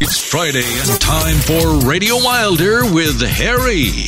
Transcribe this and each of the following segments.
It's Friday and time for Radio Wilder with Harry.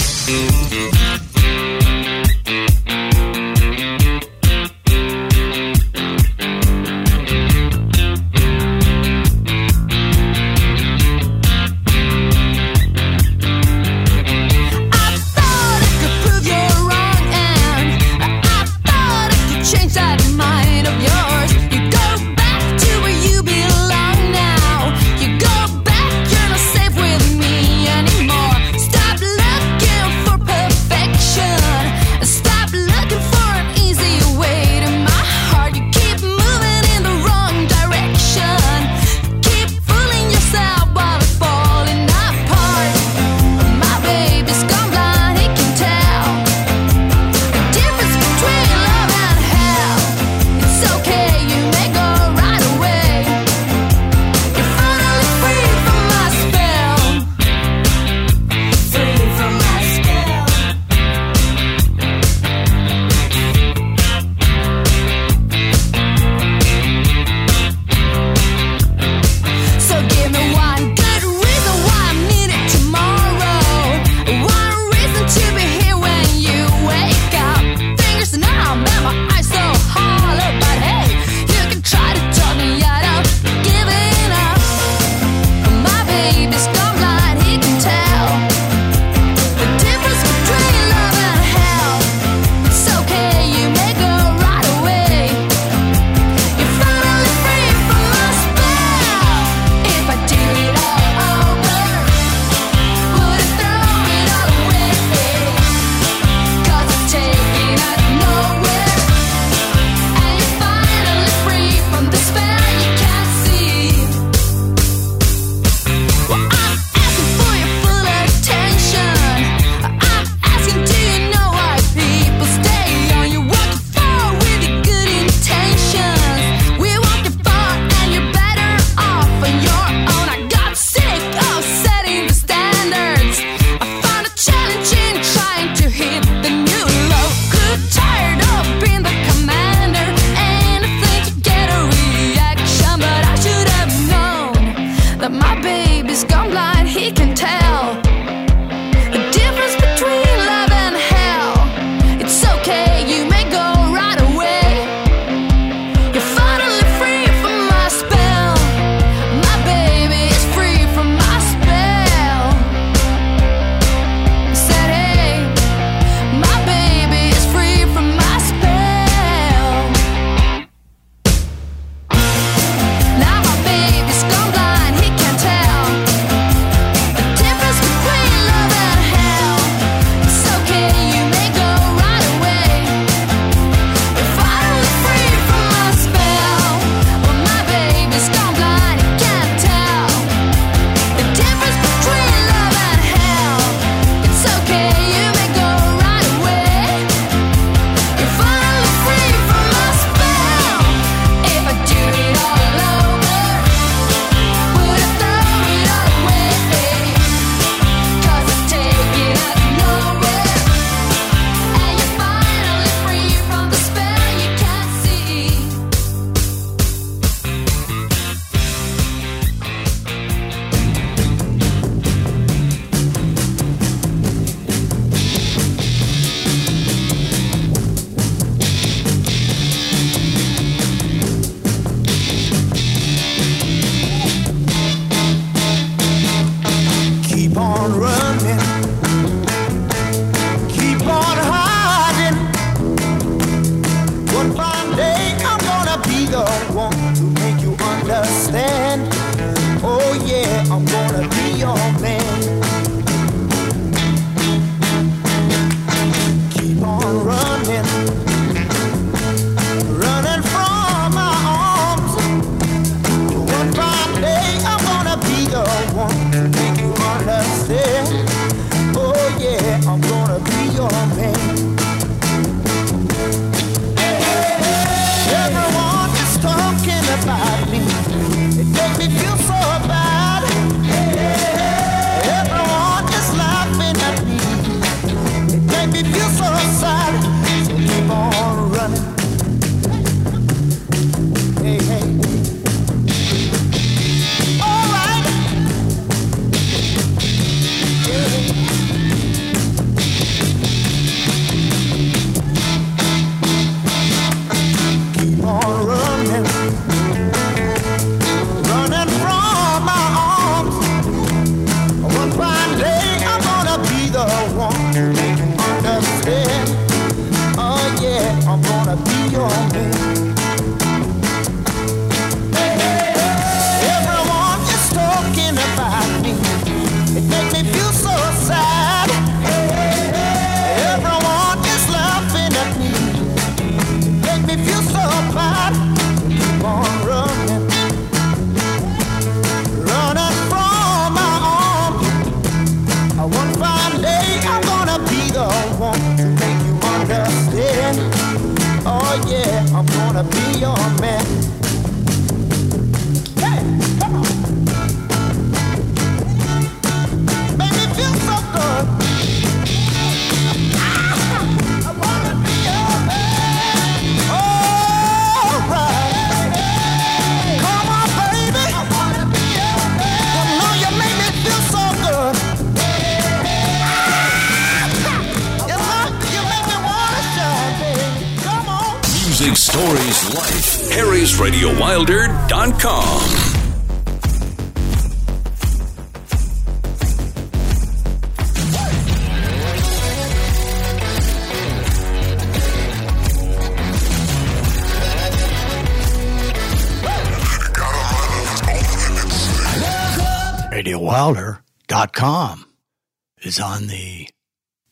Is on the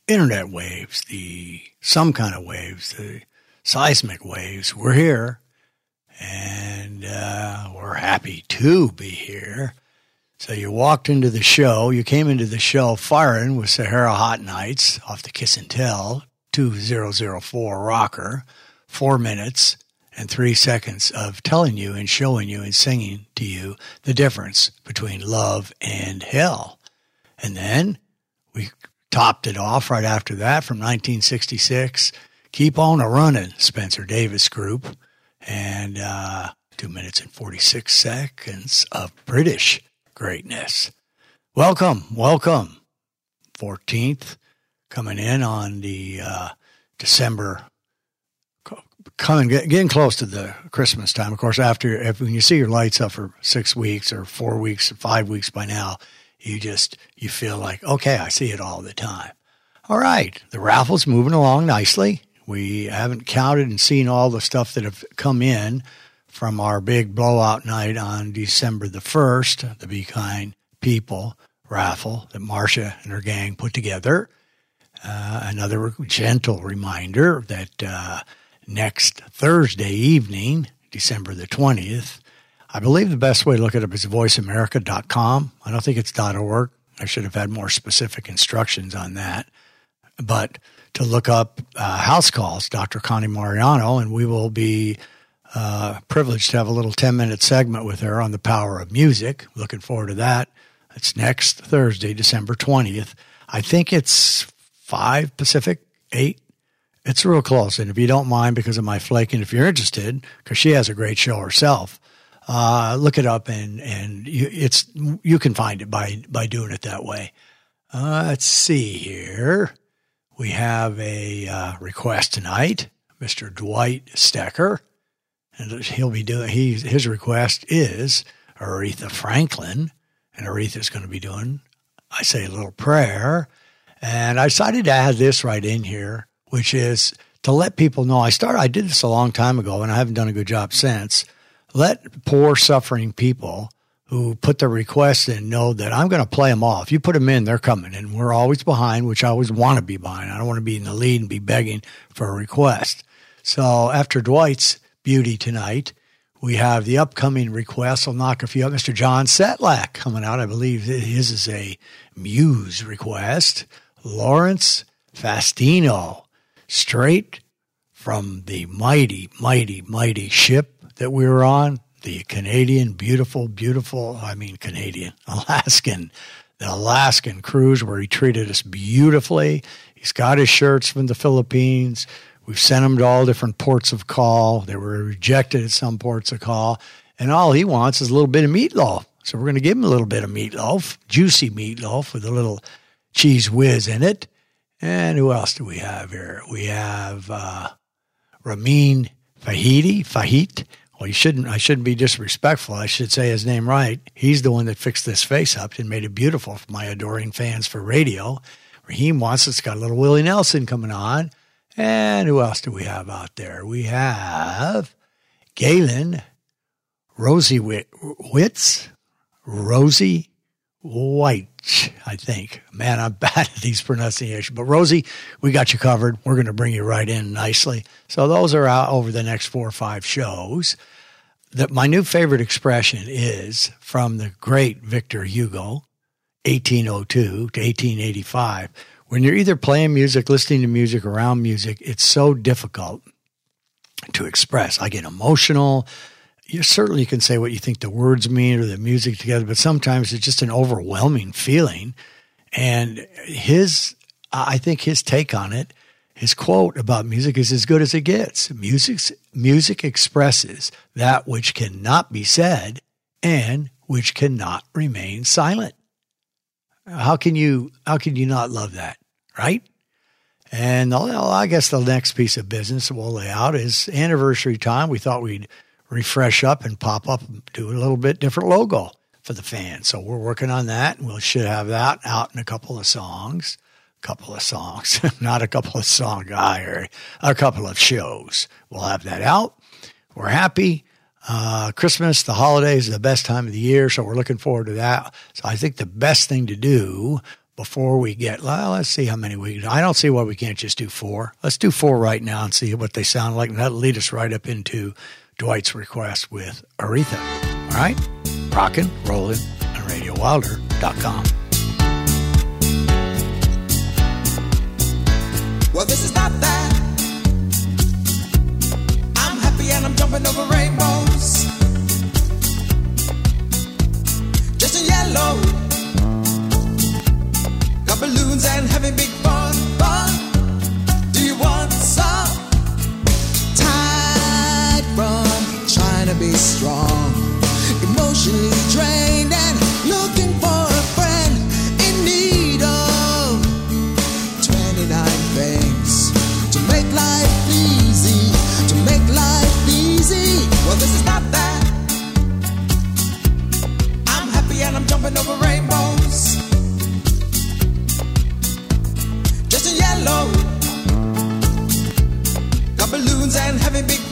internet waves, the some kind of waves, the seismic waves. We're here and uh, we're happy to be here. So you walked into the show, you came into the show firing with Sahara Hotnights off the Kiss and Tell 2004 rocker, four minutes and three seconds of telling you and showing you and singing to you the difference between love and hell. And then topped it off right after that from 1966. Keep on a running, Spencer Davis Group, and uh, two minutes and 46 seconds of British greatness. Welcome, welcome. 14th coming in on the uh, December coming getting close to the Christmas time. Of course, after if, when you see your lights up for six weeks or four weeks or five weeks by now, you just you feel like okay, I see it all the time. All right, the raffle's moving along nicely. We haven't counted and seen all the stuff that have come in from our big blowout night on December the first, the Be Kind People raffle that Marcia and her gang put together. Uh, another gentle reminder that uh, next Thursday evening, December the 20th. I believe the best way to look it up is voiceamerica.com. I don't think it's dot .org. I should have had more specific instructions on that. But to look up uh, house calls, Dr. Connie Mariano, and we will be uh, privileged to have a little 10 minute segment with her on the power of music. Looking forward to that. It's next Thursday, December 20th. I think it's 5 Pacific, 8 it's real close. And if you don't mind, because of my flaking, if you're interested, because she has a great show herself, uh, look it up and and you, it's you can find it by by doing it that way. Uh, let's see here. We have a uh, request tonight, Mr. Dwight Stecker, and he'll be doing. He his request is Aretha Franklin, and Aretha's going to be doing. I say a little prayer, and I decided to add this right in here which is to let people know. I started, I did this a long time ago and I haven't done a good job since. Let poor suffering people who put their request in know that I'm going to play them off. You put them in, they're coming. And we're always behind, which I always want to be behind. I don't want to be in the lead and be begging for a request. So after Dwight's beauty tonight, we have the upcoming request. I'll knock a few up. Mr. John Setlak coming out. I believe his is a Muse request. Lawrence Fastino straight from the mighty, mighty, mighty ship that we were on, the Canadian, beautiful, beautiful, I mean, Canadian, Alaskan, the Alaskan cruise where he treated us beautifully. He's got his shirts from the Philippines. We've sent him to all different ports of call. They were rejected at some ports of call. And all he wants is a little bit of meatloaf. So we're going to give him a little bit of meatloaf, juicy meatloaf with a little Cheez Whiz in it. And who else do we have here? We have uh, Ramin Fahidi, Fahit. Well, you shouldn't. I shouldn't be disrespectful. I should say his name right. He's the one that fixed this face up and made it beautiful for my adoring fans for radio. Raheem wants it's got a little Willie Nelson coming on. And who else do we have out there? We have Galen, Rosie Witz, Rosie White, I think. Man, I'm bad at these pronunciations. But Rosie, we got you covered. We're going to bring you right in nicely. So those are out over the next four or five shows. That my new favorite expression is from the great Victor Hugo, 1802 to 1885. When you're either playing music, listening to music, around music, it's so difficult to express. I get emotional you certainly can say what you think the words mean or the music together, but sometimes it's just an overwhelming feeling. And his, I think his take on it, his quote about music is as good as it gets. Music, music expresses that which cannot be said and which cannot remain silent. How can you, how can you not love that? Right? And I guess the next piece of business we'll lay out is anniversary time. We thought we'd refresh up and pop up, do a little bit different logo for the fans. So we're working on that. and We should have that out in a couple of songs. A Couple of songs, not a couple of song guy or a couple of shows. We'll have that out. We're happy. Uh, Christmas, the holidays, the best time of the year, so we're looking forward to that. So I think the best thing to do before we get, well, let's see how many we. I don't see why we can't just do four. Let's do four right now and see what they sound like, and that'll lead us right up into Dwight's request with Aretha. All right, rockin', rollin', and RadioWilder.com. Well, this is not that. I'm happy and I'm jumping over rainbows. Just in yellow. Got balloons and having big fun. be strong. Emotionally drained and looking for a friend in need of 29 things to make life easy. To make life easy. Well, this is not that. I'm happy and I'm jumping over rainbows. Just in yellow. Got balloons and heavy. big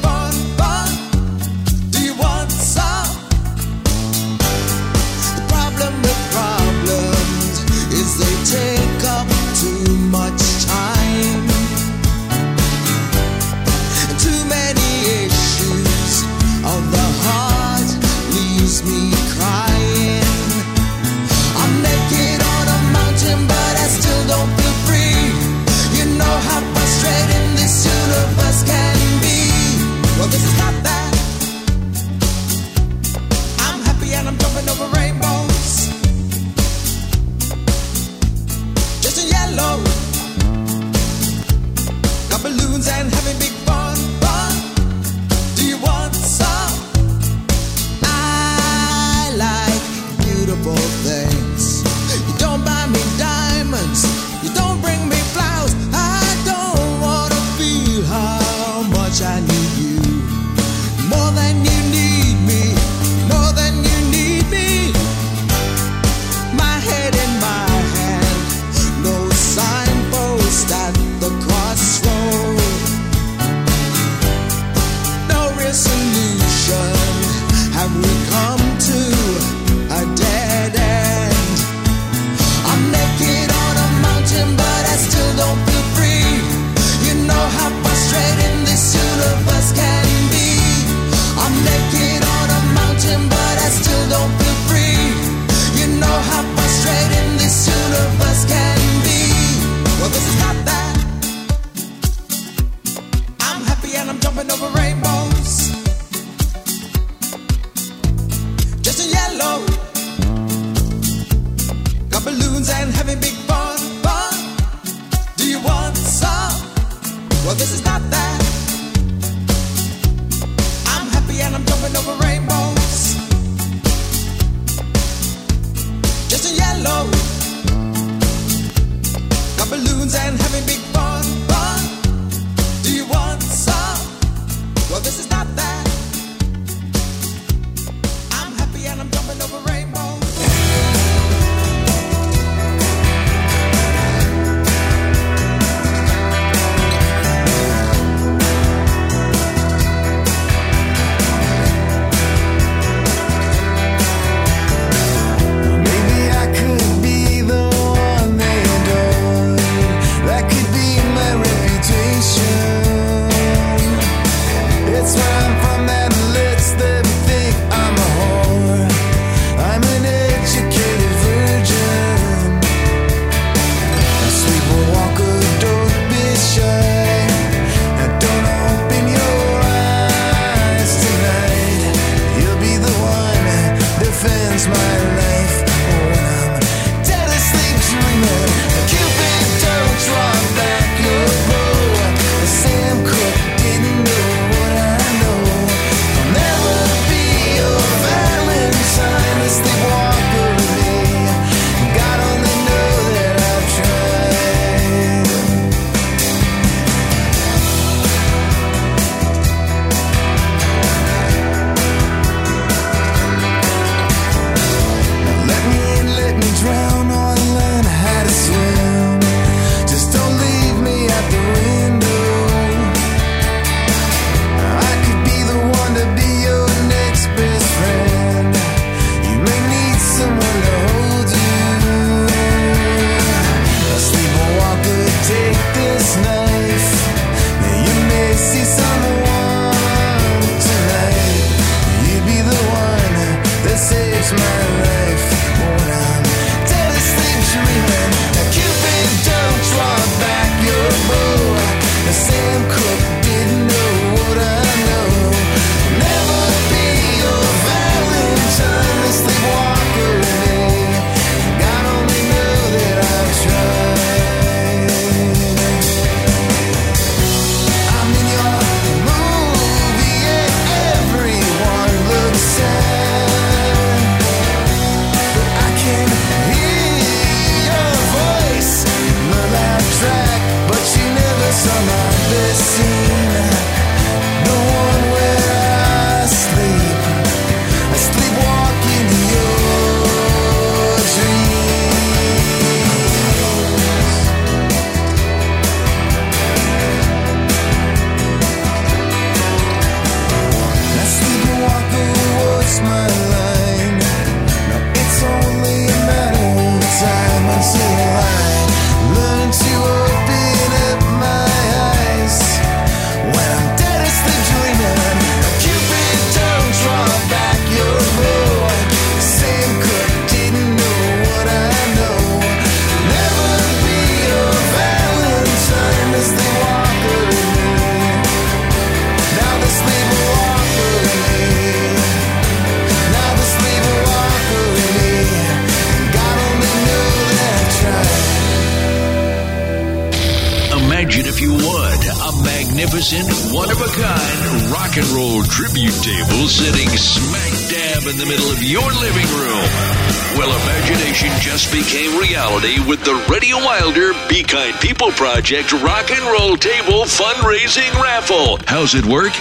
Project Rock and Roll Table fundraising raffle. How's it work?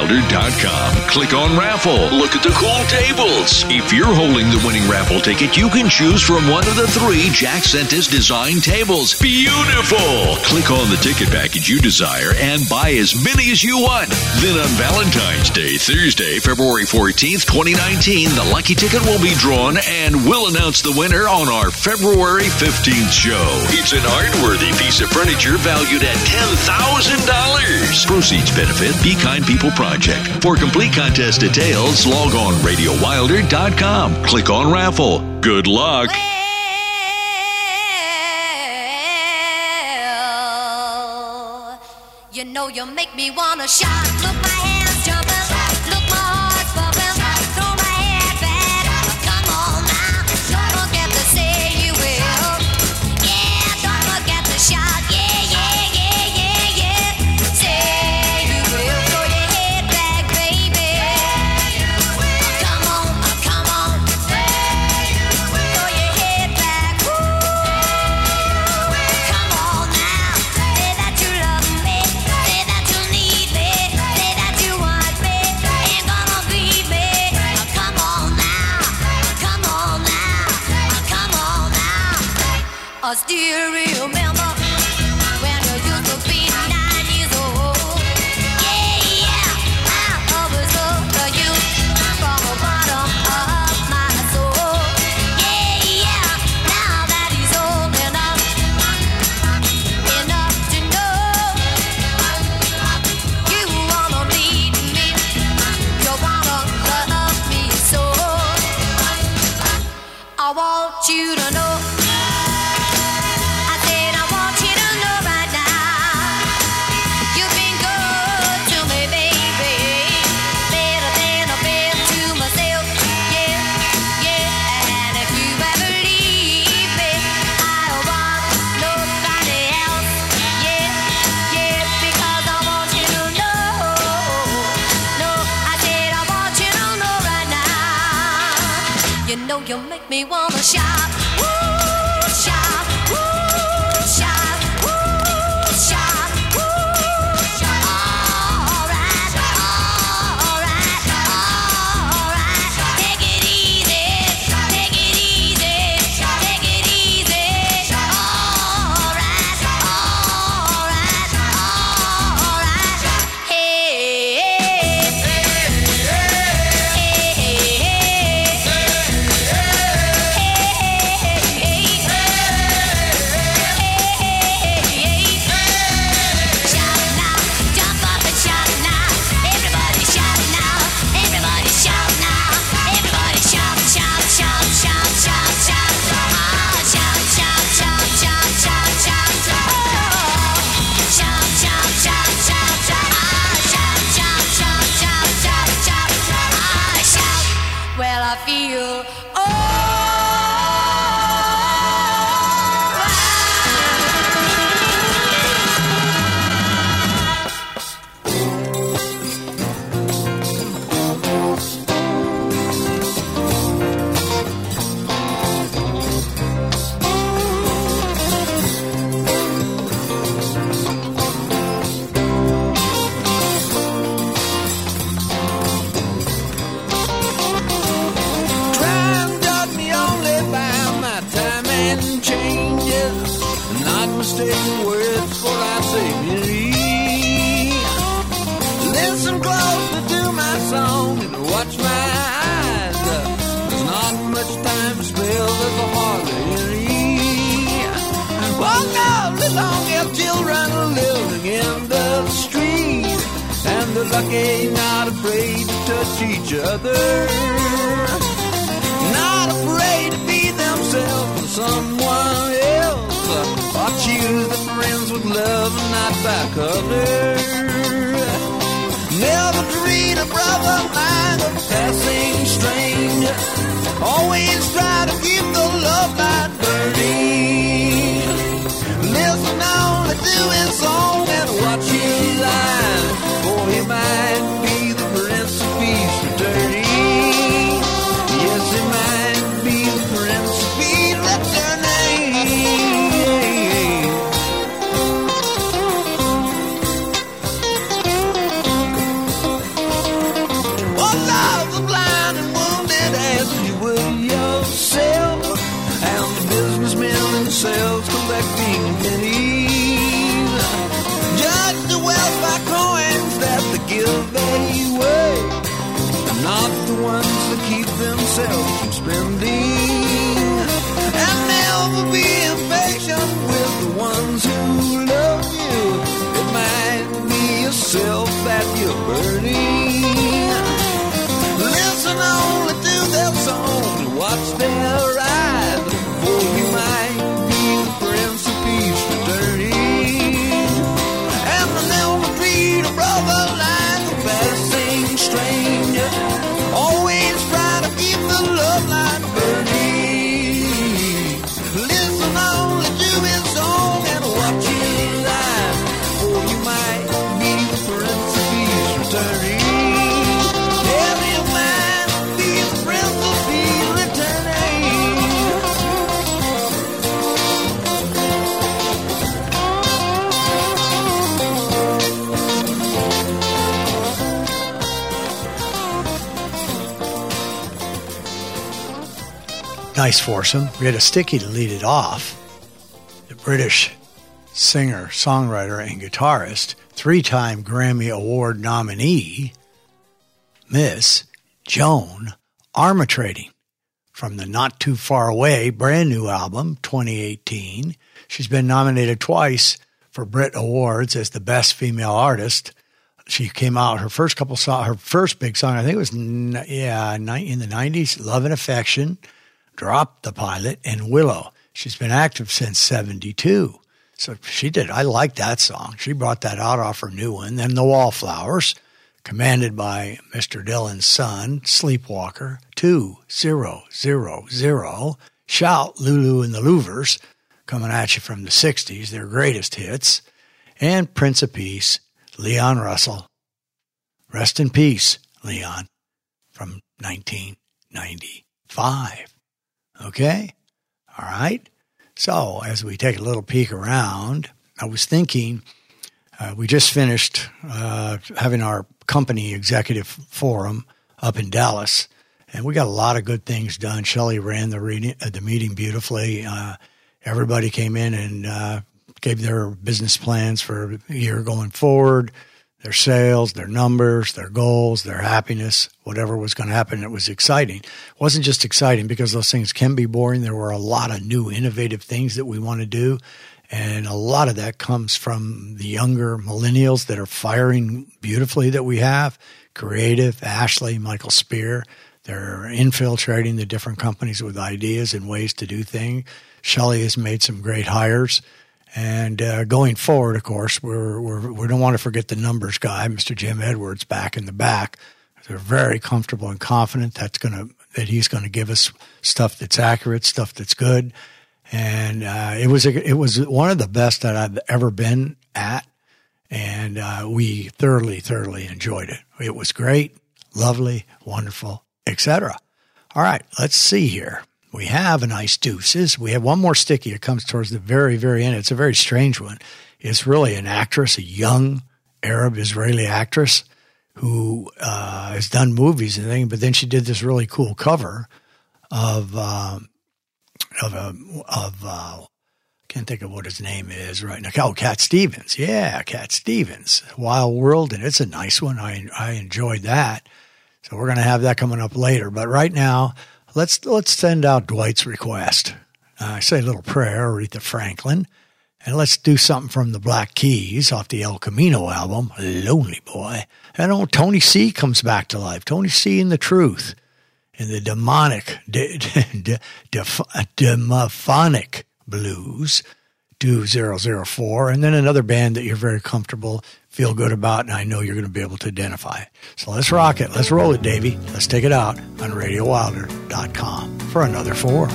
WilderWilder.com. Click on raffle. Look at the cool tables. If you're holding the winning raffle ticket, you can choose from one of the three Jack Sentis design tables. Beautiful! Click on the ticket package you desire and buy as many as you want. Then on Valentine's Day, Thursday, February 14th, 2019, the lucky ticket will be drawn and we'll announce the winner on our February 15th show. It's an art-worthy piece of furniture valued at $10,000. Proceeds benefit Be Kind People Project. Project. For complete contest details, log on RadioWilder.com. Click on raffle. Good luck. Well, you know you make me wanna shout. lucky, not afraid to touch each other. Not afraid to be themselves or someone else. I choose the friends with love and not by color. Never treat a brother like a passing stranger. Always try to keep the love light burning. Listen only to his song and watch him. Nice foursome. We had a sticky to lead it off. The British singer, songwriter, and guitarist, three time Grammy Award nominee, Miss Joan Armatrading from the Not Too Far Away brand new album, 2018. She's been nominated twice for Brit Awards as the Best Female Artist. She came out her first couple songs, her first big song, I think it was yeah in the '90s, "Love and Affection," "Drop the Pilot," and "Willow." She's been active since '72, so she did. I like that song. She brought that out off her new one. Then "The Wallflowers," commanded by Mr. Dylan's son, Sleepwalker, two zero zero zero. Shout Lulu and the Luvvers, coming at you from the '60s, their greatest hits, and Prince of Peace, Leon Russell. Rest in peace, Leon, from 1995. Okay? All right? So, as we take a little peek around, I was thinking uh, we just finished uh, having our company executive forum up in Dallas, and we got a lot of good things done. Shelley ran the, uh, the meeting beautifully. Uh, everybody came in and uh, gave their business plans for a year going forward, their sales, their numbers, their goals, their happiness, whatever was going to happen. It was exciting. It wasn't just exciting because those things can be boring. There were a lot of new, innovative things that we want to do. And a lot of that comes from the younger millennials that are firing beautifully that we have. Creative, Ashley, Michael Spear. They're infiltrating the different companies with ideas and ways to do things. Shelley has made some great hires. And uh, going forward, of course, we're, we're, we don't want to forget the numbers guy, Mr. Jim Edwards, back in the back. They're very comfortable and confident that's going to that he's going to give us stuff that's accurate, stuff that's good. And uh, it was a, it was one of the best that I've ever been at, and uh, we thoroughly thoroughly enjoyed it. It was great, lovely, wonderful, etc. All right, let's see here. We have a nice deuces. We have one more sticky. It comes towards the very, very end. It's a very strange one. It's really an actress, a young Arab Israeli actress who uh, has done movies and things, but then she did this really cool cover of um, of a of uh, can't think of what his name is right now. Oh, Cat Stevens. Yeah, Cat Stevens. Wild World, and it's a nice one. I I enjoyed that. So we're going to have that coming up later. But right now, let's let's send out Dwight's request. Uh, I say a little prayer, Aretha Franklin, and let's do something from the Black Keys off the El Camino album, Lonely Boy. And oh, Tony C comes back to life. Tony C and the Truth in the demonic, de, de, de, demophonic blues. Do 004, and then another band that you're very comfortable, feel good about, and I know you're going to be able to identify. So let's rock it. Let's roll it, Davey. Let's take it out on RadioWilder.com for another four.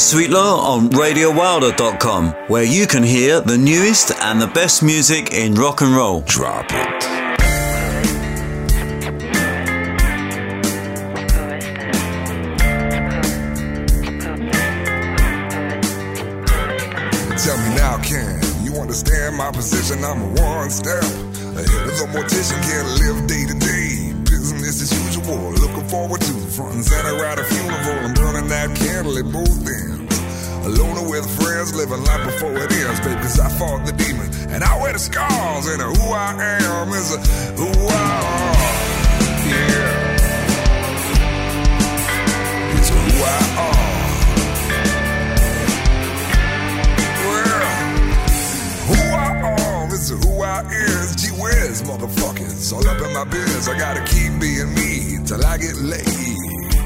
David Sweetlaw on RadioWilder.com, where you can hear the newest and the best music in rock and roll. Drop it. Fought the demon and I wear the scars. And who I am is who I are. Yeah. It's who I are. Who I am is who I is. Gee whiz, motherfuckers. All up in my biz. I gotta keep being me till I get laid.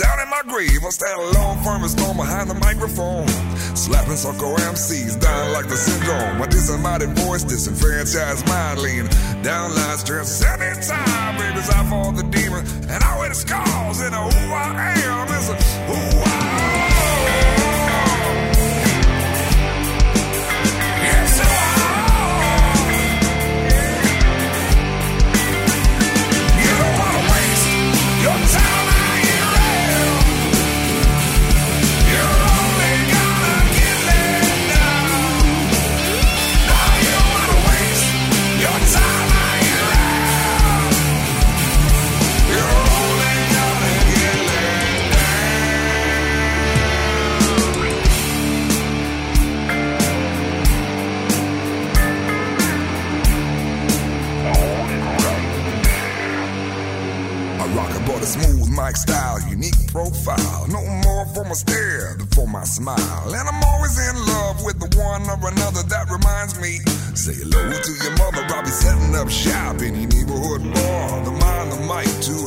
Down in my grave, I'll stand alone, firm and stone behind the microphone. Slapping sucker MCs down like the syndrome. My disembodied voice, disenfranchised mind, lean down lines, transcending time. Babies, I fought the demon, and I wear the scars. And who I am is a who smile. And I'm always in love with the one or another that reminds me. Say hello to your mother, I'll be setting up shop in any neighborhood bar. The mind, the mic, two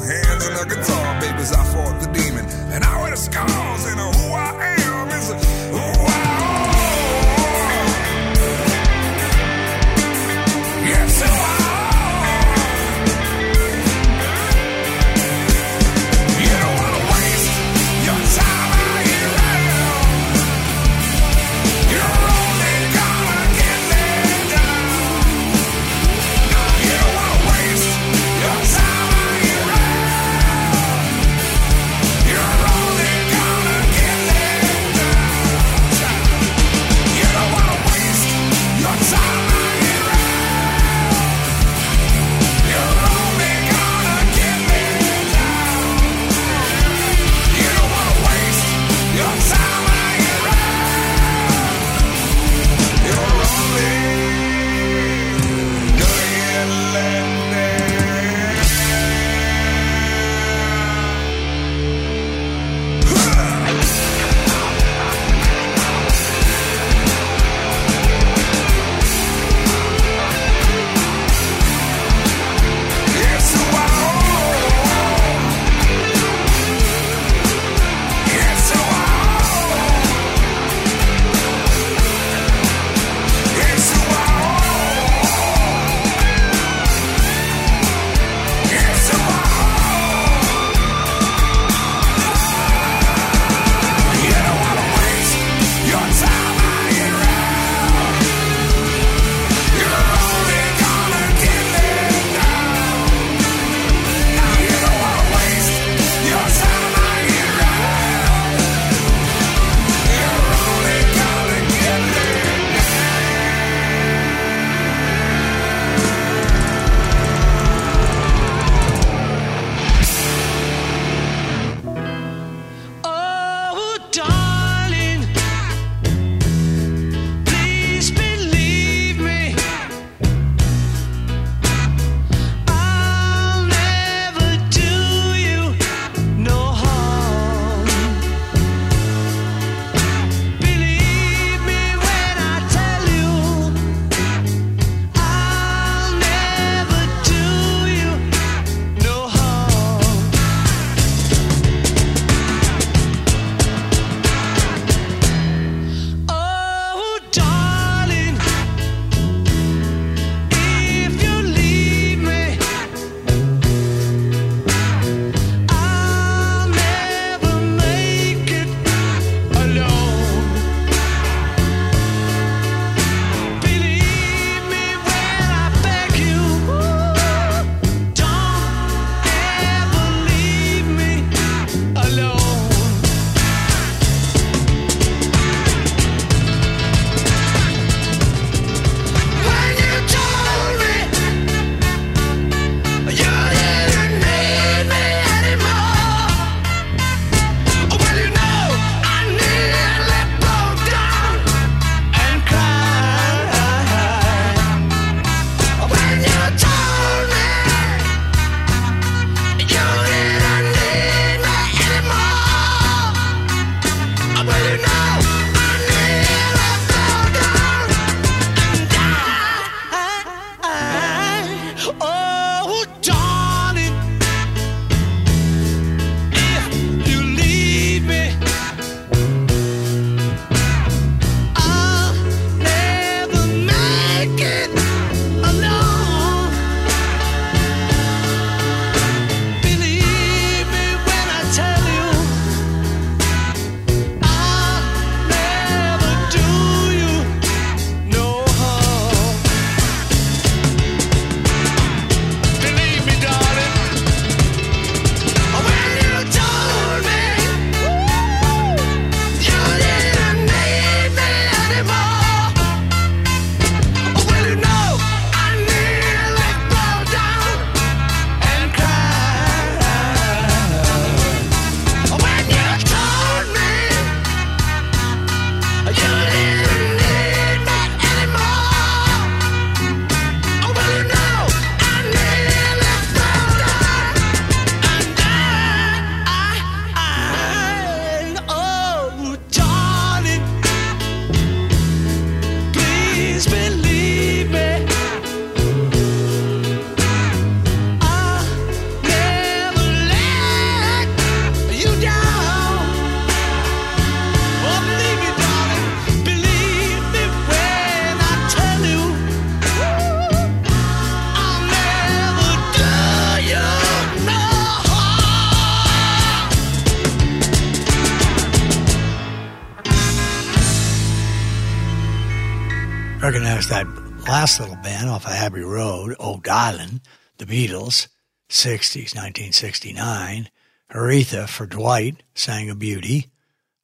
recognize that last little band off of Abbey Road, Old Island, the Beatles, 60s, 1969. Aretha for Dwight sang a beauty.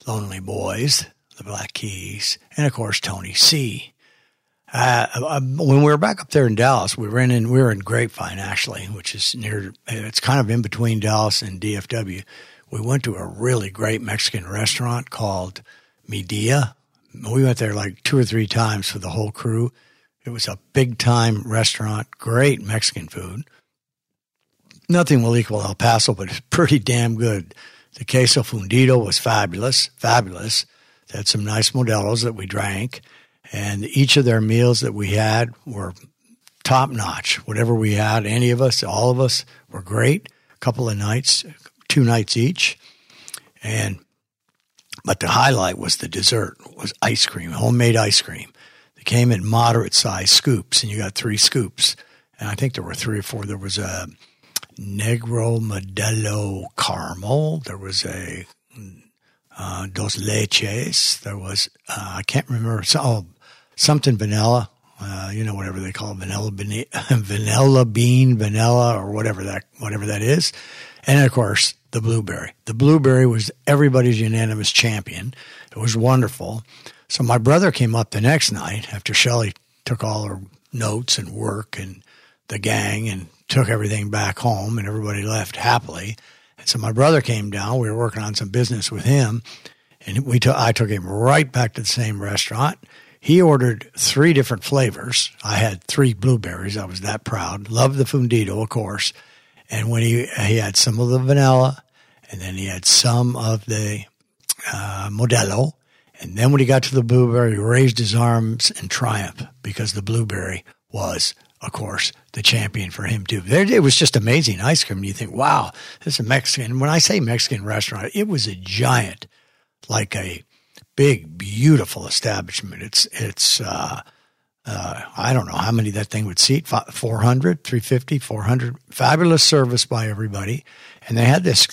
Lonely Boys, the Black Keys, and of course Tony C. Uh, uh, when we were back up there in Dallas, we were in, we were in Grapevine actually, which is near. It's kind of in between Dallas and DFW. We went to a really great Mexican restaurant called Mi Dia. We went there like two or three times for the whole crew. It was a big time restaurant, great Mexican food. Nothing will equal El Paso, but it's pretty damn good. The queso fundido was fabulous, fabulous. They had some nice modelos that we drank, and each of their meals that we had were top notch. Whatever we had, any of us, all of us, were great. A couple of nights, two nights each, and but the highlight was the dessert was ice cream, homemade ice cream. They came in moderate sized scoops, and you got three scoops. And I think there were three or four. There was a Negro Modelo caramel. There was a uh, dos leches. There was uh, I can't remember. Oh, something vanilla. Uh, you know, whatever they call it, vanilla bean, vanilla bean, vanilla, or whatever that whatever that is. And of course, the blueberry. The blueberry was everybody's unanimous champion. It was wonderful. So my brother came up the next night after Shelley took all her notes and work and the gang and took everything back home and everybody left happily. And so my brother came down. We were working on some business with him and we took, I took him right back to the same restaurant. He ordered three different flavors. I had three blueberries. I was that proud. Loved the fundido, of course. And when he he had some of the vanilla, and then he had some of the uh, Modelo, and then when he got to the blueberry, he raised his arms in triumph because the blueberry was, of course, the champion for him too. It was just amazing ice cream. You think, wow, this is a Mexican. When I say Mexican restaurant, it was a giant, like a big, beautiful establishment. It's it's. Uh, uh, I don't know how many that thing would seat 400, 350, 400. Fabulous service by everybody. And they had this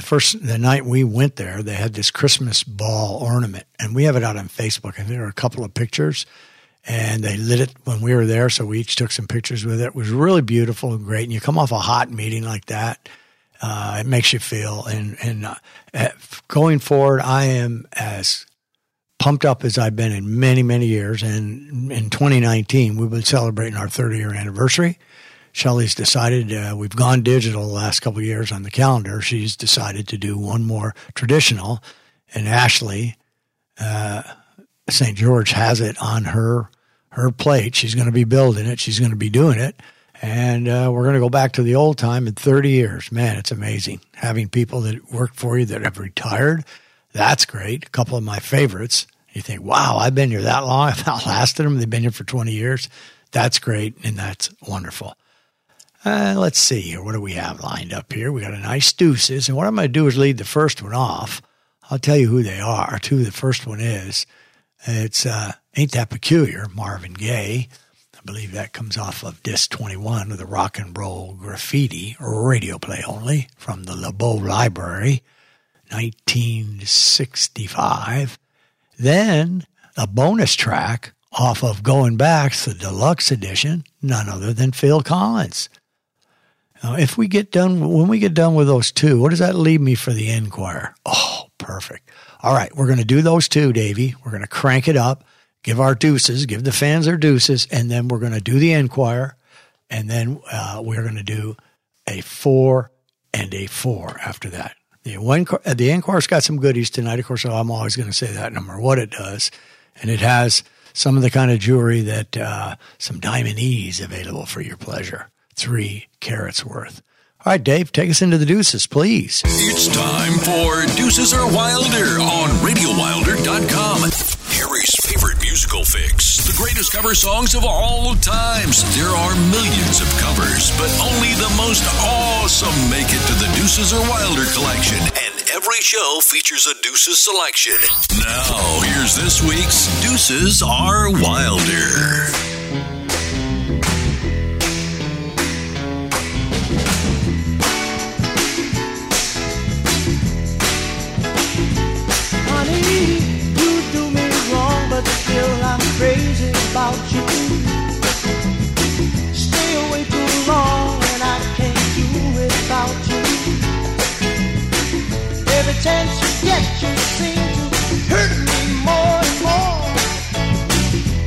first, the night we went there, they had this Christmas ball ornament. And we have it out on Facebook. And there are a couple of pictures. And they lit it when we were there. So we each took some pictures with it. It was really beautiful and great. And you come off a hot meeting like that. Uh, it makes you feel, and and uh, going forward, I am as pumped up as I've been in many, many years. And in 2019, we've been celebrating our 30 year anniversary. Shelley's decided uh, we've gone digital the last couple years on the calendar. She's decided to do one more traditional, and Ashley uh, St. George has it on her her plate. She's going to be building it. She's going to be doing it, and uh, we're going to go back to the old time in 30 years. Man, it's amazing having people that work for you that have retired. That's great. A couple of my favorites you think, wow, I've been here that long. I've outlasted them. They've been here for 20 years. That's great. And that's wonderful. Uh, let's see here. What do we have lined up here? We got a nice deuces. And what I'm going to do is lead the first one off. I'll tell you who they are, who the first one is. It's uh, Ain't That Peculiar, Marvin Gaye. I believe that comes off of disc 21 of the Rock and Roll Graffiti, radio play only, from the LeBeau Library, 1965. Then a bonus track off of Going Back, the deluxe edition, none other than Phil Collins. Now, if we get done, when we get done with those two, what does that leave me for the Enquirer? Oh, perfect. All right, we're going to do those two, Davey. We're going to crank it up, give our deuces, give the fans their deuces, and then we're going to do the Enquirer, and then uh, we're going to do a four and a four after that. The one, the Enquire's got some goodies tonight. Of course, I'm always going to say that no matter what it does, and it has some of the kind of jewelry that uh, some DiamonEsse available for your pleasure. Three carats worth. All right, Dave, take us into the deuces, please. It's time for Deuces Are Wilder on RadioWilder.com. Harry's favorite musical fix. The greatest cover songs of all times. There are millions of covers, but only the most awesome make it to the Deuces Are Wilder collection. And every show features a Deuces selection. Now, here's this week's Deuces Are Wilder. yet you seem to hurt me more and more.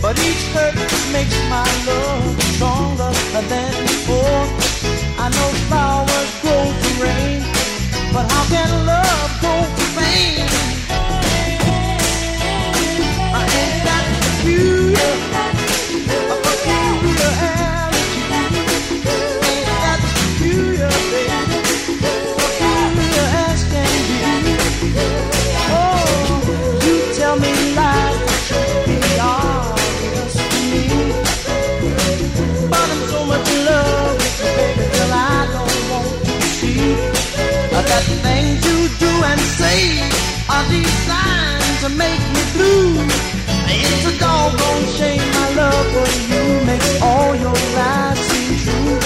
But each hurt makes my love stronger than before. I know flowers grow through rain, but how can love? to make me blue. It's a doggone shame, my love, for you make all your lies seem true.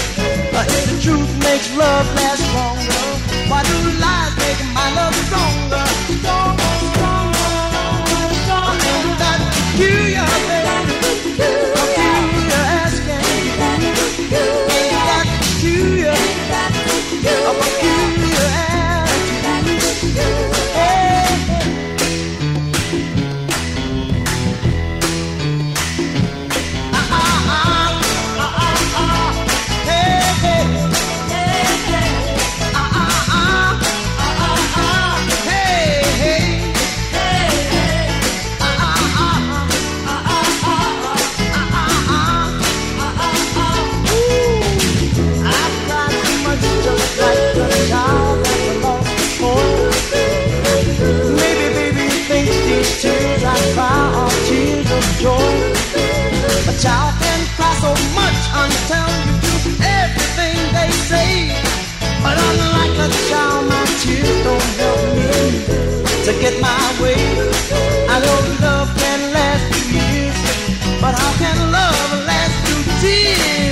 But if the truth makes love last longer, why do lies make my love stronger? tears don't help me to get my way. I know love can last two years, but how can love last two tears?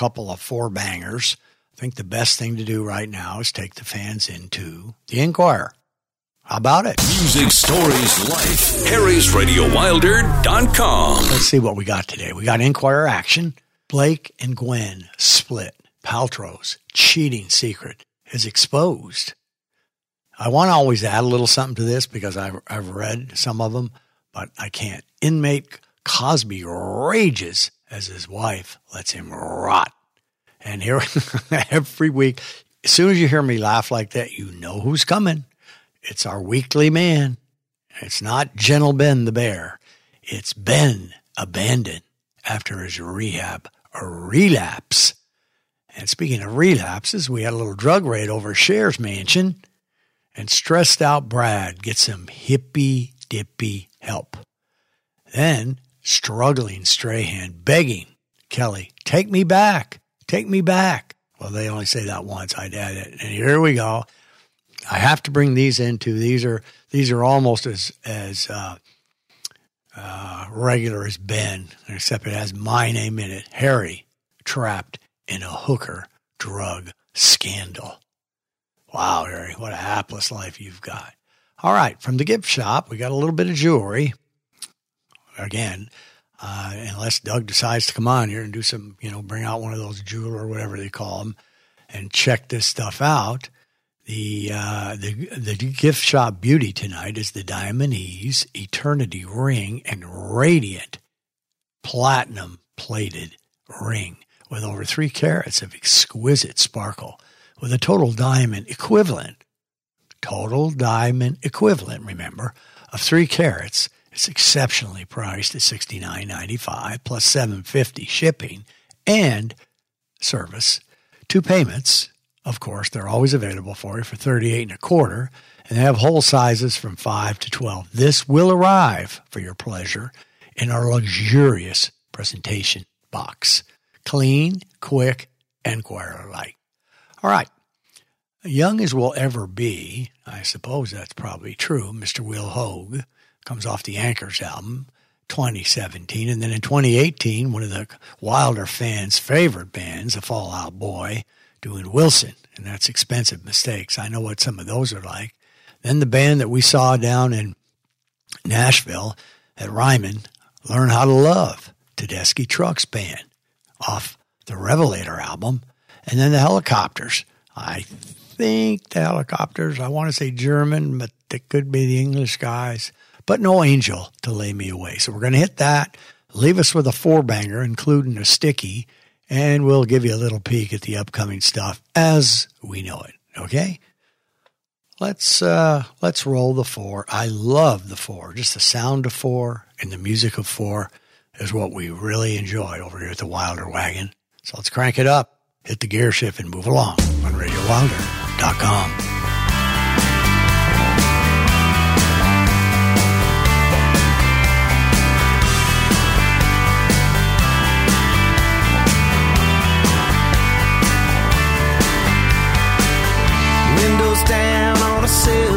Couple of four bangers, I think the best thing to do right now is take the fans into the Enquirer. How about it? Music, stories, life. Harry'sRadioWilder.com. Let's see what we got today. We got Enquirer action. Blake and Gwen split. Paltrow's cheating secret is exposed. I want to always add a little something to this because I've, I've read some of them, but I can't. Inmate Cosby rages as his wife lets him rot. And here, every week, as soon as you hear me laugh like that, you know who's coming. It's our weekly man. It's not Gentle Ben the bear. It's Ben abandoned after his rehab a relapse. And speaking of relapses, we had a little drug raid over Cher's mansion, and stressed out Brad gets some hippy dippy help. Then struggling Strahan begging Kelly, take me back, take me back. Well, they only say that once. I'd add it. And here we go. I have to bring these into these are these are almost as as uh, uh, regular as Ben, except it has my name in it. Harry trapped in a hooker drug scandal. Wow, Harry, what a hapless life you've got. All right, from the gift shop, we got a little bit of jewelry. Again, uh, unless Doug decides to come on here and do some, you know, bring out one of those jewel or whatever they call them, and check this stuff out. The uh, the the gift shop beauty tonight is the DiamonEsse Eternity Ring and Radiant Platinum Plated Ring with over three carats of exquisite sparkle, with a total diamond equivalent, total diamond equivalent, remember, of three carats. It's exceptionally priced at sixty nine ninety five plus seven fifty shipping and service. Two payments of course, they're always available for you for 38 and a quarter, and they have whole sizes from 5 to 12. This will arrive for your pleasure in our luxurious presentation box. Clean, quick, Enquirer like. All right. Young as we'll ever be, I suppose that's probably true. Mr. Will Hoge comes off the Anchors album, 2017. And then in 2018, one of the Wilder fans' favorite bands, the Fall Out Boy, doing Wilson, and that's expensive mistakes. I know what some of those are like. Then the band that we saw down in Nashville at Ryman, Learn How to Love, Tedeschi Trucks Band, off the Revelator album. And then the Helicopters. I think the Helicopters, I want to say German, but it could be the English guys. But no angel to lay me away. So we're going to hit that. Leave us with a four banger, including a sticky and we'll give you a little peek at the upcoming stuff as we know it. Okay? Let's uh let's roll the four. I love the four. Just the sound of four and the music of four is what we really enjoy over here at the Wilder Wagon. So let's crank it up, hit the gear shift, and move along on RadioWilder.com. down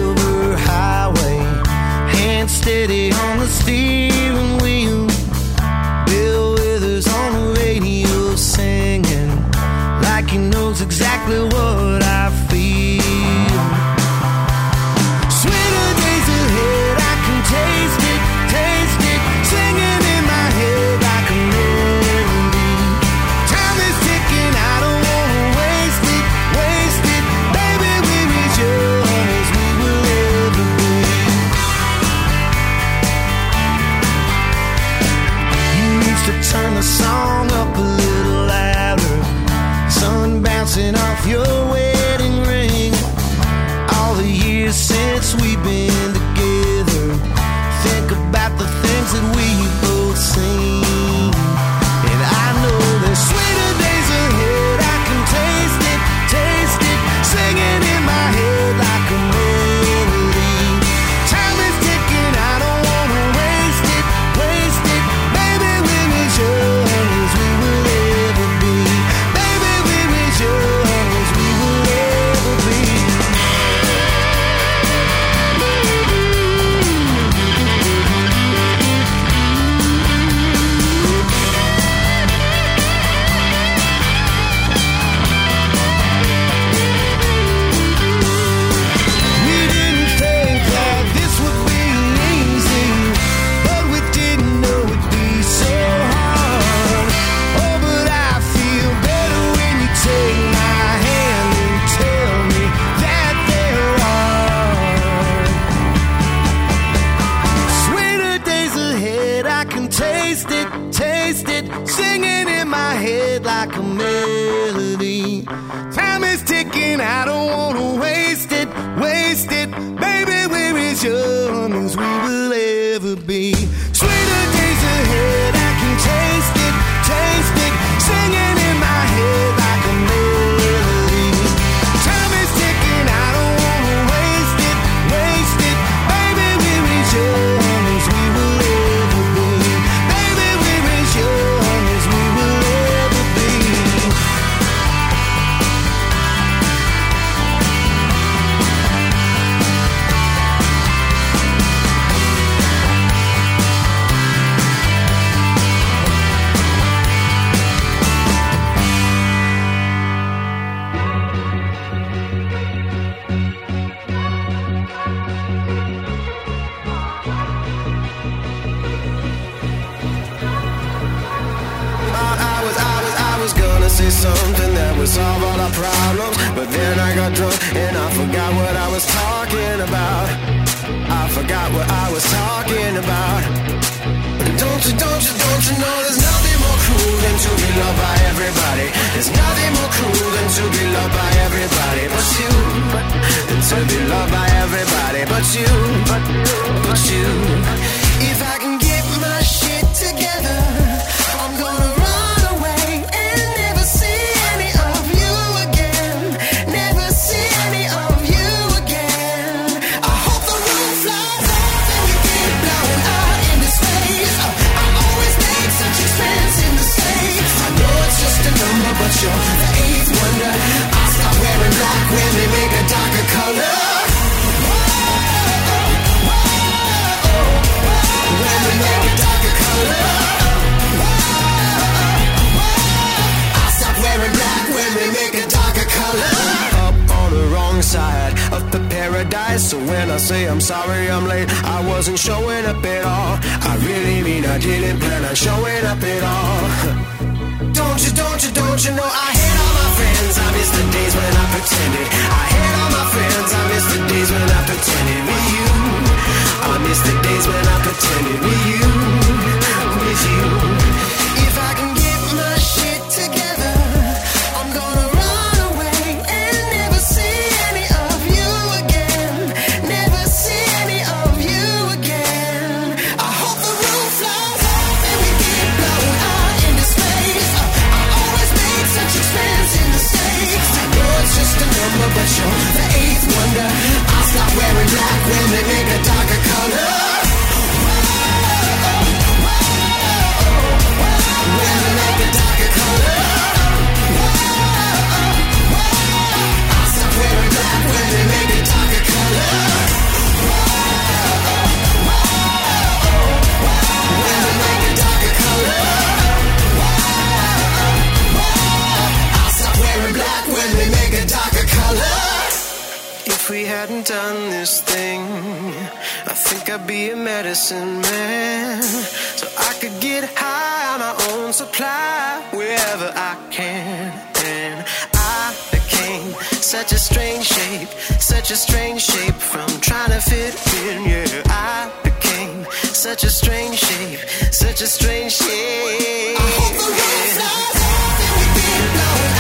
wherever I can. And I became such a strange shape, such a strange shape from trying to fit in. Yeah, I became such a strange shape, such a strange shape. I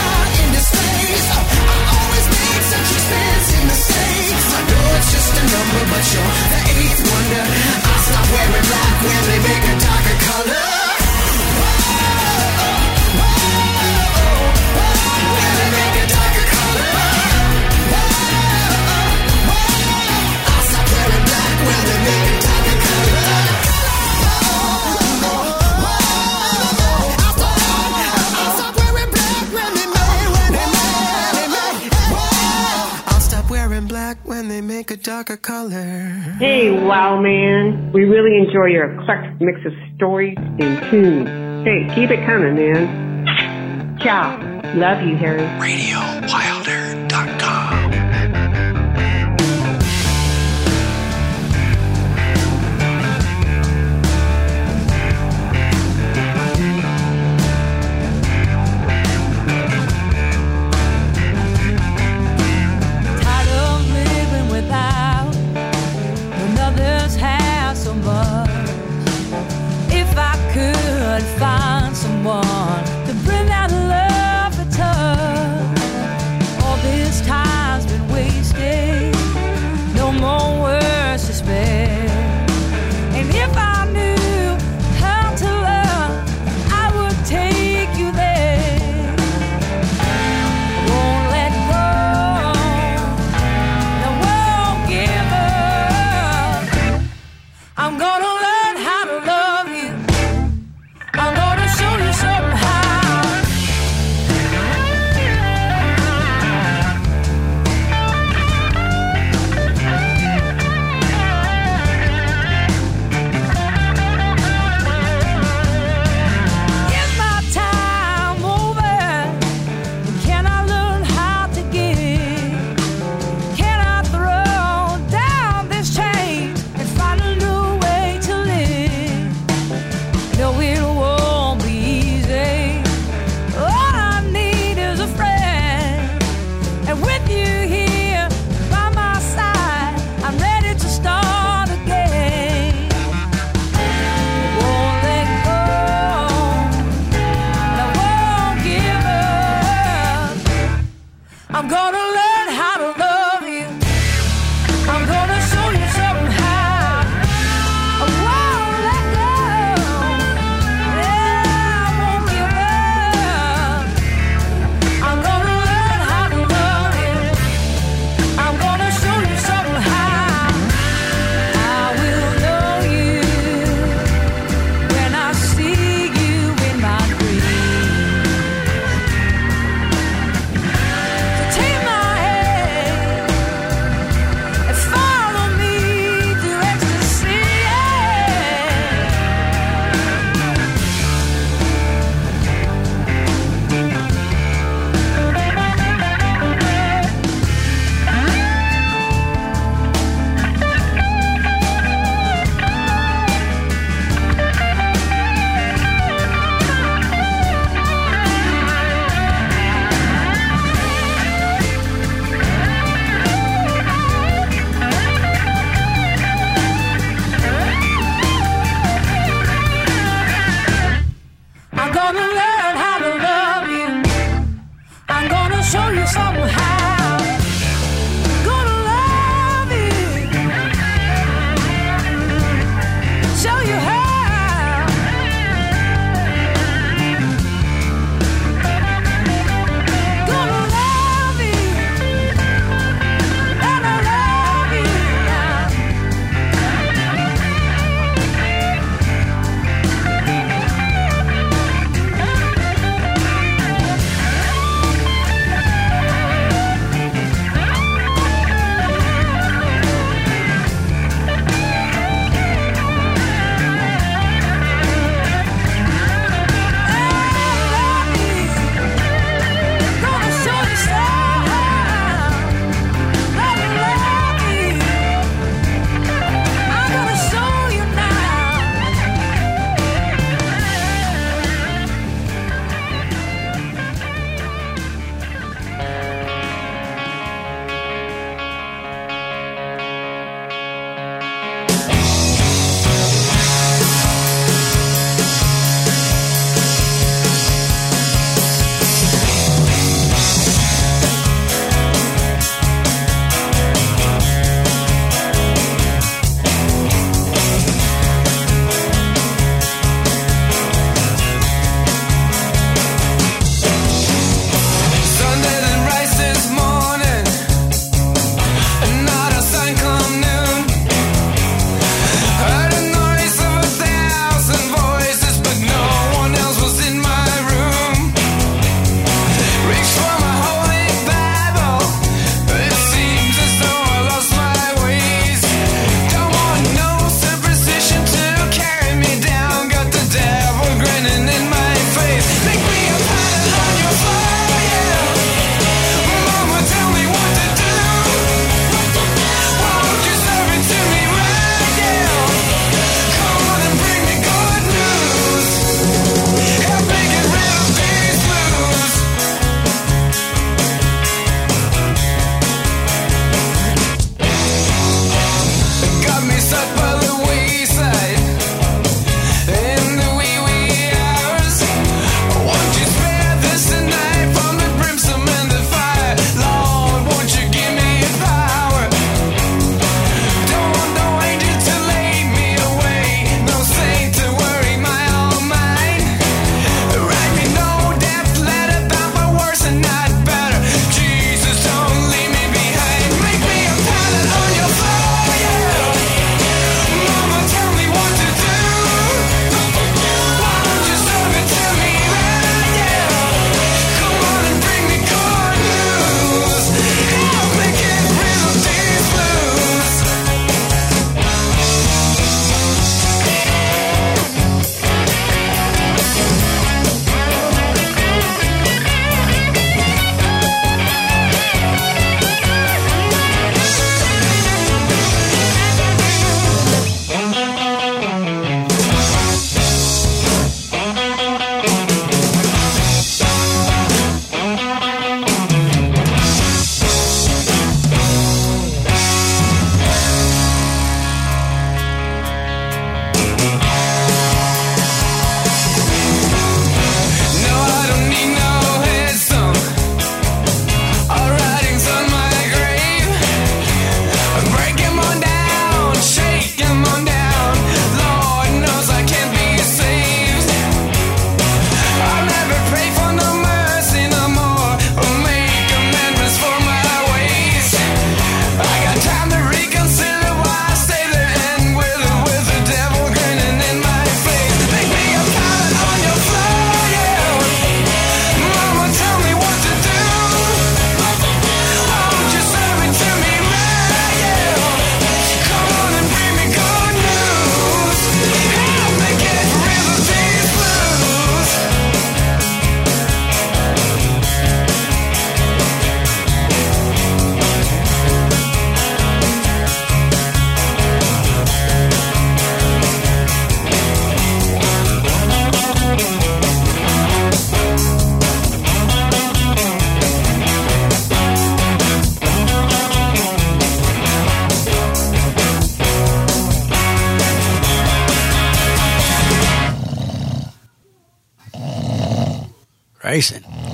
out into space. I always make such expensive mistakes. I know it's just a number, but you're. make a darker color. Hey, wow, man. We really enjoy your eclectic mix of stories and tunes. Hey, keep it coming, man. Ciao. Love you, Harry. Radio Wild.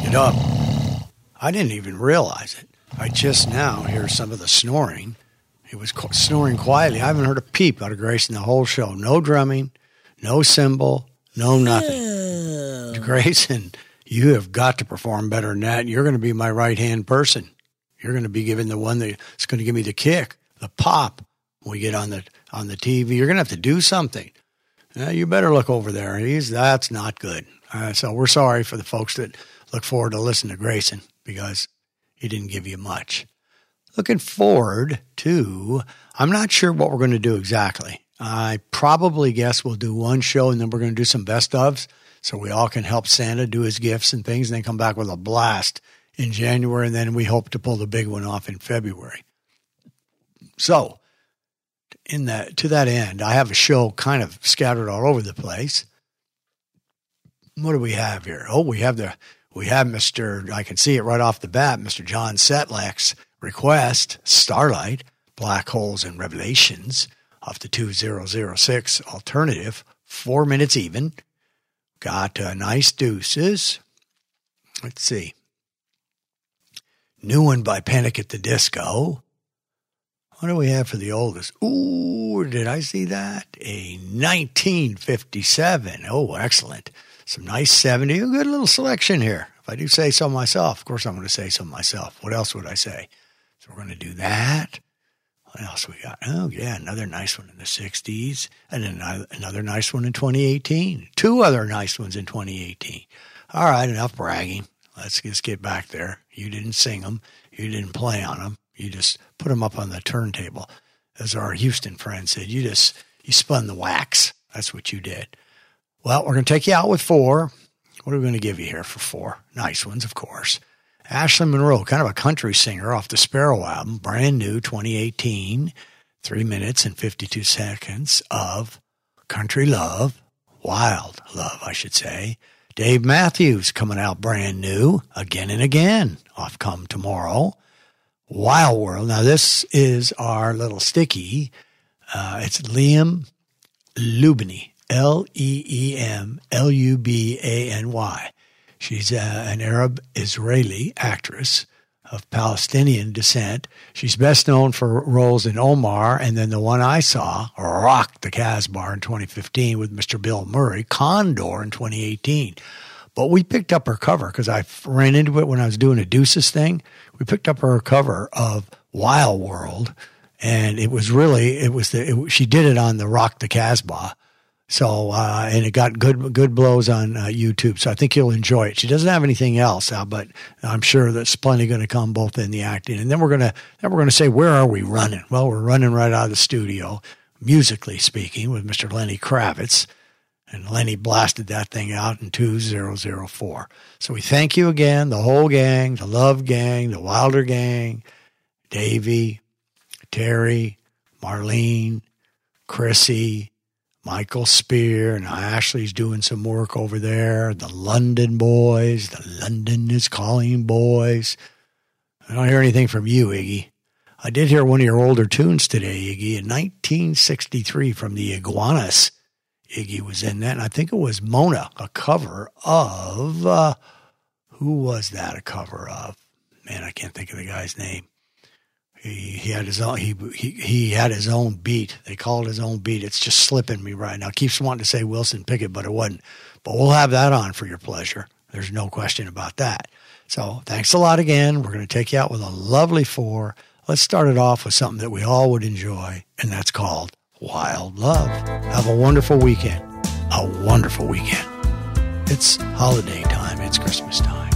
Get up. I didn't even realize it. I just now hear some of the snoring. He was snoring quietly. I haven't heard a peep out of Grayson the whole show. No drumming, no cymbal, no nothing. Grayson, you have got to perform better than that. You're going to be my right hand person. You're going to be giving the one that's going to give me the kick, the pop. When we get on the on the TV, you're going to have to do something. Uh, you better look over there. He's that's not good. Uh, so we're sorry for the folks that look forward to listen to Grayson because he didn't give you much. Looking forward to, I'm not sure what we're going to do exactly. I probably guess we'll do one show and then we're going to do some best ofs so we all can help Santa do his gifts and things and then come back with a blast in January. And then we hope to pull the big one off in February. So, in that to that end, I have a show kind of scattered all over the place. What do we have here? Oh, we have the we have Mr. I can see it right off the bat, Mr. John Setlak's request, Starlight, Black Holes and Revelations of the 2006 alternative, four minutes even. Got uh, nice deuces. Let's see. New one by Panic at the Disco. What do we have for the oldest? Ooh, did I see that? A 1957. Oh, excellent. Some nice 70. A good little selection here. If I do say so myself, of course I'm going to say so myself. What else would I say? So we're going to do that. What else we got? Oh, yeah, another nice one in the 60s. And then another- another nice one in 2018. Two other nice ones in 2018. All right, enough bragging. Let's just get back there. You didn't sing them. You didn't play on them. You just put them up on the turntable. As our Houston friend said, you just, you spun the wax. That's what you did. Well, we're going to take you out with four. What are we going to give you here for four? Nice ones, of course. Ashley Monroe, kind of a country singer off the Sparrow album, brand new 2018, three minutes and 52 seconds of country love, wild love, I should say. Dave Matthews coming out brand new again and again off Come Tomorrow. Wild World. Now, this is our little sticky. Uh, it's Leem Lubany, L E E M L U B A N Y. She's uh, an Arab Israeli actress of Palestinian descent. She's best known for roles in Omar and then the one I saw, Rock the Casbah in 2015 with Mr. Bill Murray, Condor in 2018. But we picked up her cover because I ran into it when I was doing a Deuces thing. We picked up her cover of Wild World, and it was really it was the it, she did it on the Rock the Casbah. So uh, and it got good good blows on uh, YouTube. So I think you'll enjoy it. She doesn't have anything else, uh, but I'm sure that's plenty going to come both in the acting. And then we're gonna then we're gonna say where are we running? Well, we're running right out of the studio, musically speaking, with Mr. Lenny Kravitz. And Lenny blasted that thing out in 2004. So we thank you again, the whole gang, the Love Gang, the Wilder Gang, Davey, Terry, Marlene, Chrissy, Michael Spear, and Ashley's doing some work over there. The London boys, the London is calling boys. I don't hear anything from you, Iggy. I did hear one of your older tunes today, Iggy, in 1963 from the Iguanas. Iggy was in that, and I think it was Mona, a cover of uh, who was that? A cover of man, I can't think of the guy's name. He, had his own he, he he had his own beat. They called his own beat. It's just slipping me right now. Keeps wanting to say Wilson Pickett, but it wasn't. But we'll have that on for your pleasure. There's no question about that. So thanks a lot again. We're going to take you out with a lovely four. Let's start it off with something that we all would enjoy, and that's called Wild Love. Have a wonderful weekend. A wonderful weekend. It's holiday time. It's Christmas time.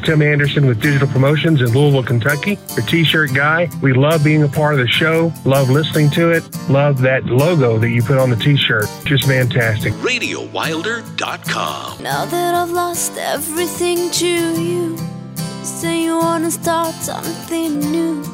is Tim Anderson with Digital Promotions in Louisville, Kentucky, the t shirt guy. We love being a part of the show, love listening to it, love that logo that you put on the t shirt. Just fantastic. RadioWilder.com. Now that I've lost everything to you, you say you want to start something new.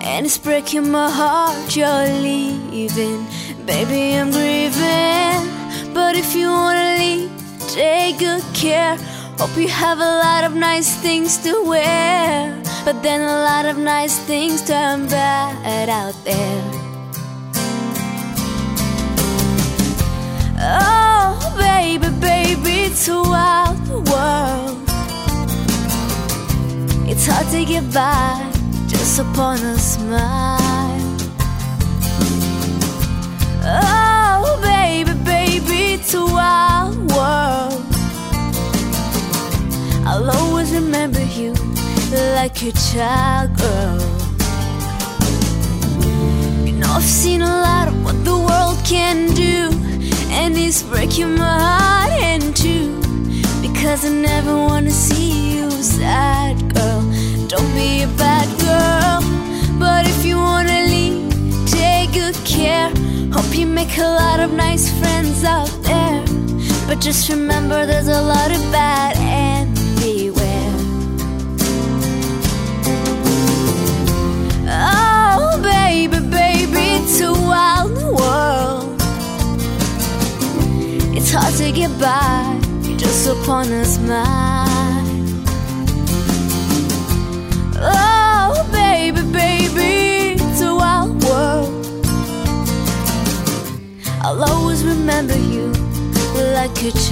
And it's breaking my heart you're leaving. Baby, I'm grieving. But if you wanna leave, take good care. Hope you have a lot of nice things to wear, but then a lot of nice things turn bad out there. Oh, baby, baby, it's a wild world. It's hard to get by just upon a smile. like a child girl. You know, I've seen a lot of what the world can do, and it's breaking my heart in two. Because I never wanna see you sad, girl. Don't be a bad girl, but if you wanna leave, take good care. Hope you make a lot of nice friends out there. But just remember there's a lot of bad air.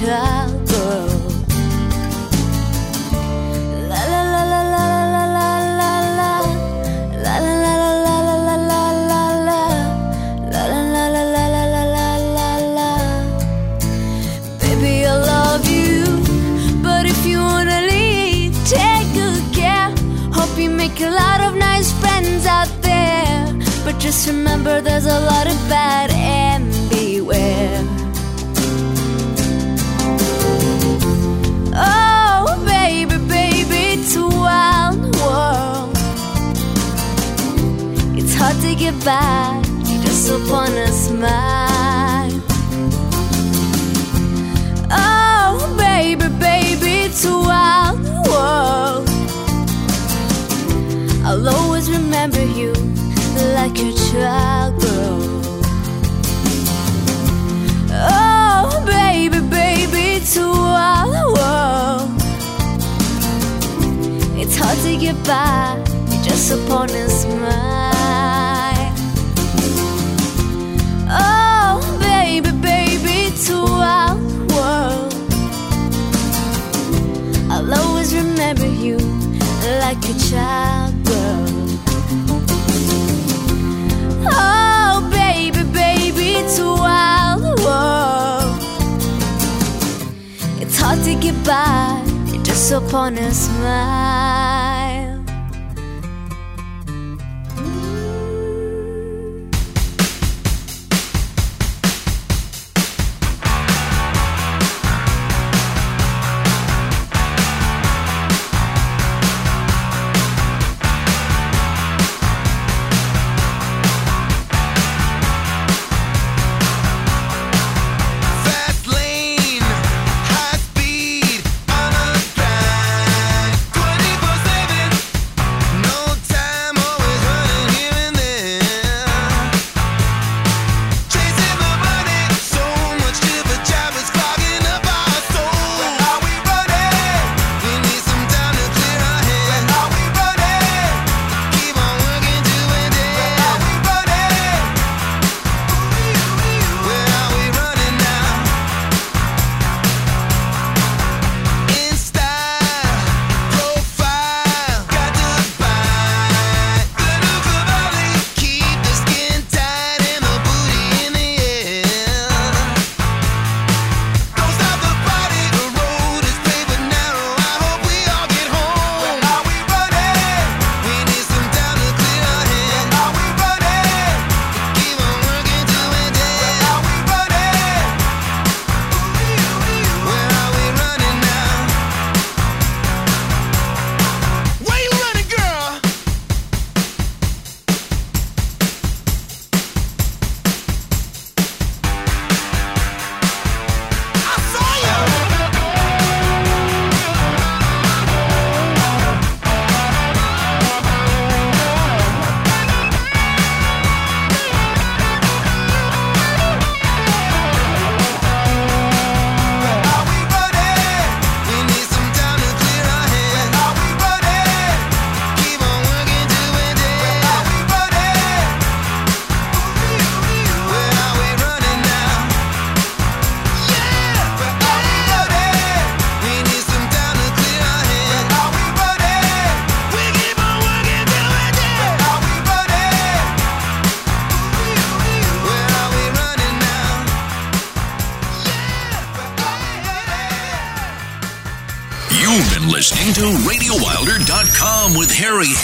Ra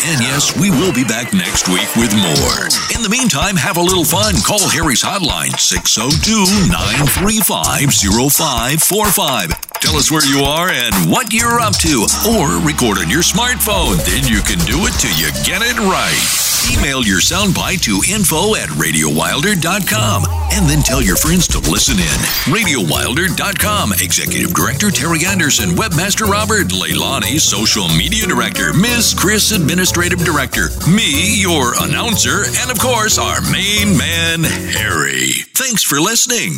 And yes, we will be back next week with more. In the meantime, have a little fun. Call Harry's hotline 602 935 0545. Tell us where you are and what you're up to, or record on your smartphone. Then you can do it till you get it right. Email your soundbite to info at radiowilder.com and then tell your friends to listen in. RadioWilder.com. Executive Director Terry Anderson, Webmaster Robert, Leilani, Social Media Director, Miss Chris, Administrative Director, me, your announcer, and of course, our main man, Harry. Thanks for listening.